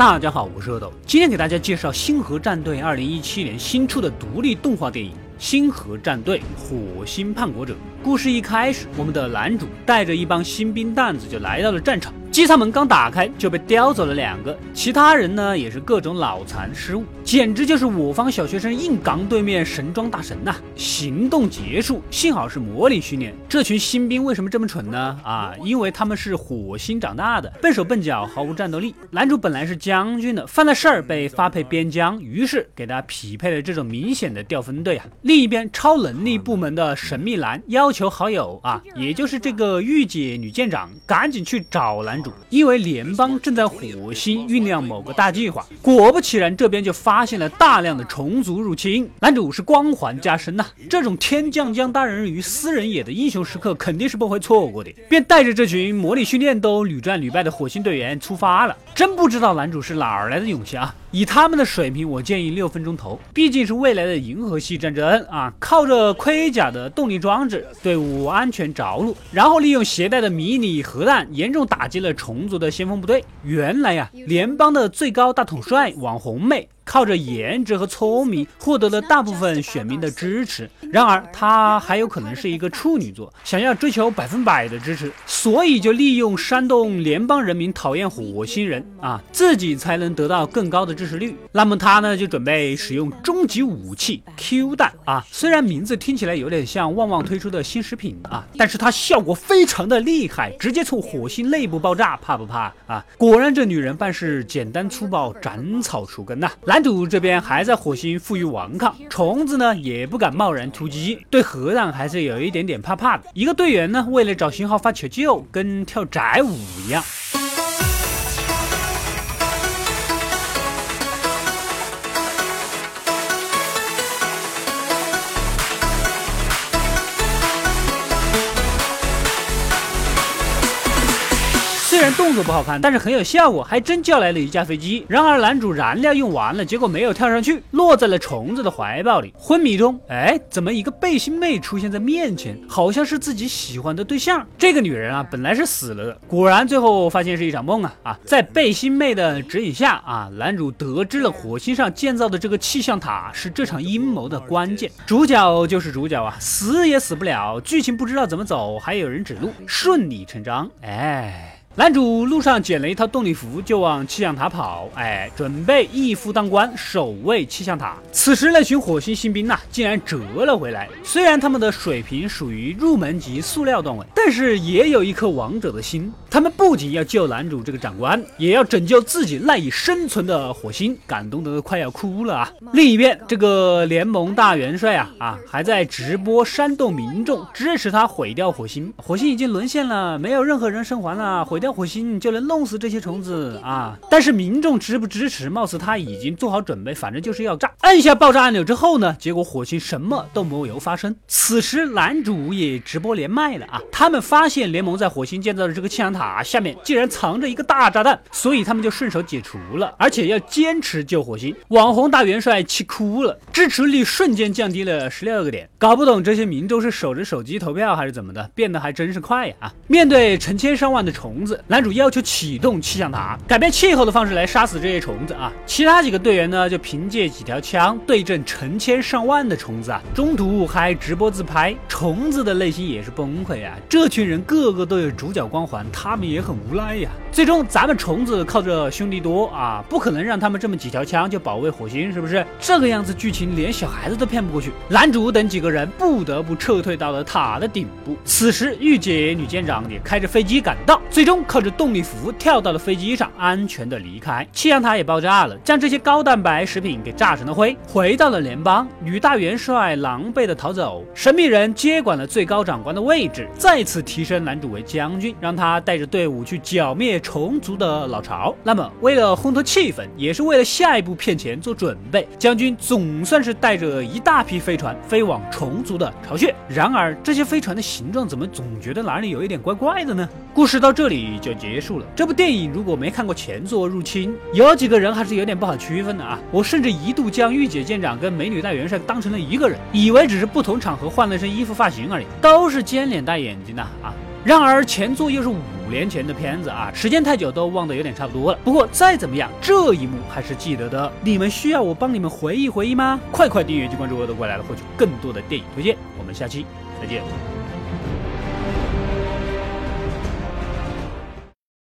大家好，我是阿斗，今天给大家介绍《星河战队》二零一七年新出的独立动画电影《星河战队：火星叛国者》。故事一开始，我们的男主带着一帮新兵蛋子就来到了战场。机舱门刚打开就被叼走了两个，其他人呢也是各种脑残失误，简直就是我方小学生硬刚对面神装大神呐！行动结束，幸好是模拟训练。这群新兵为什么这么蠢呢？啊，因为他们是火星长大的，笨手笨脚，毫无战斗力。男主本来是将军的，犯了事儿被发配边疆，于是给他匹配了这种明显的掉分队啊。另一边，超能力部门的神秘男要求好友啊，也就是这个御姐女舰长，赶紧去找男。因为联邦正在火星酝酿某个大计划，果不其然，这边就发现了大量的虫族入侵。男主是光环加身呐，这种天降将大人于斯人也的英雄时刻肯定是不会错过的，便带着这群模拟训练都屡战屡败的火星队员出发了。真不知道男主是哪儿来的勇气啊！以他们的水平，我建议六分钟投，毕竟是未来的银河系战争啊！靠着盔甲的动力装置，队伍安全着陆，然后利用携带的迷你核弹，严重打击了虫族的先锋部队。原来呀，联邦的最高大统帅网红妹。靠着颜值和聪明获得了大部分选民的支持，然而他还有可能是一个处女座，想要追求百分百的支持，所以就利用煽动联邦人民讨厌火星人啊，自己才能得到更高的支持率。那么他呢就准备使用终极武器 Q 弹啊，虽然名字听起来有点像旺旺推出的新食品啊，但是它效果非常的厉害，直接从火星内部爆炸，怕不怕啊？果然这女人办事简单粗暴，斩草除根呐，来。主这边还在火星负隅顽抗，虫子呢也不敢贸然突击，对核弹还是有一点点怕怕的。一个队员呢，为了找信号发求救，跟跳宅舞一样。动作不好看，但是很有效果，还真叫来了一架飞机。然而男主燃料用完了，结果没有跳上去，落在了虫子的怀抱里。昏迷中，哎，怎么一个背心妹出现在面前，好像是自己喜欢的对象？这个女人啊，本来是死了的，果然最后发现是一场梦啊啊！在背心妹的指引下啊，男主得知了火星上建造的这个气象塔是这场阴谋的关键。主角就是主角啊，死也死不了。剧情不知道怎么走，还有人指路，顺理成章。哎。男主路上捡了一套动力服，就往气象塔跑。哎，准备一夫当关，守卫气象塔。此时，那群火星新兵呐，竟然折了回来。虽然他们的水平属于入门级塑料段位，但是也有一颗王者的心。他们不仅要救男主这个长官，也要拯救自己赖以生存的火星，感动得快要哭了啊！另一边，这个联盟大元帅啊啊，还在直播煽动民众支持他毁掉火星。火星已经沦陷了，没有任何人生还了，毁。掉火星就能弄死这些虫子啊！但是民众支不支持？貌似他已经做好准备，反正就是要炸。按下爆炸按钮之后呢，结果火星什么都没有发生。此时男主也直播连麦了啊！他们发现联盟在火星建造的这个气象塔下面竟然藏着一个大炸弹，所以他们就顺手解除了，而且要坚持救火星。网红大元帅气哭了，支持率瞬间降低了十六个点。搞不懂这些民众是守着手机投票还是怎么的，变得还真是快呀！啊，面对成千上万的虫子。男主要求启动气象塔，改变气候的方式来杀死这些虫子啊！其他几个队员呢，就凭借几条枪对阵成千上万的虫子啊！中途还直播自拍，虫子的内心也是崩溃啊！这群人个个都有主角光环，他们也很无奈呀。最终，咱们虫子靠着兄弟多啊，不可能让他们这么几条枪就保卫火星，是不是？这个样子剧情，连小孩子都骗不过去。男主等几个人不得不撤退到了塔的顶部。此时，御姐女舰长也开着飞机赶到，最终。靠着动力服跳到了飞机上，安全的离开。气象塔也爆炸了，将这些高蛋白食品给炸成了灰。回到了联邦，女大元帅狼狈的逃走，神秘人接管了最高长官的位置，再次提升男主为将军，让他带着队伍去剿灭虫族的老巢。那么，为了烘托气氛，也是为了下一步骗钱做准备，将军总算是带着一大批飞船飞往虫族的巢穴。然而，这些飞船的形状怎么总觉得哪里有一点怪怪的呢？故事到这里。就结束了。这部电影如果没看过前作《入侵》，有几个人还是有点不好区分的啊！我甚至一度将御姐舰长跟美女大元帅当成了一个人，以为只是不同场合换了身衣服、发型而已，都是尖脸大眼睛的啊！然而前作又是五年前的片子啊，时间太久都忘得有点差不多了。不过再怎么样，这一幕还是记得的。你们需要我帮你们回忆回忆吗？快快订阅及关注我的过来了，获取更多的电影推荐。我们下期再见。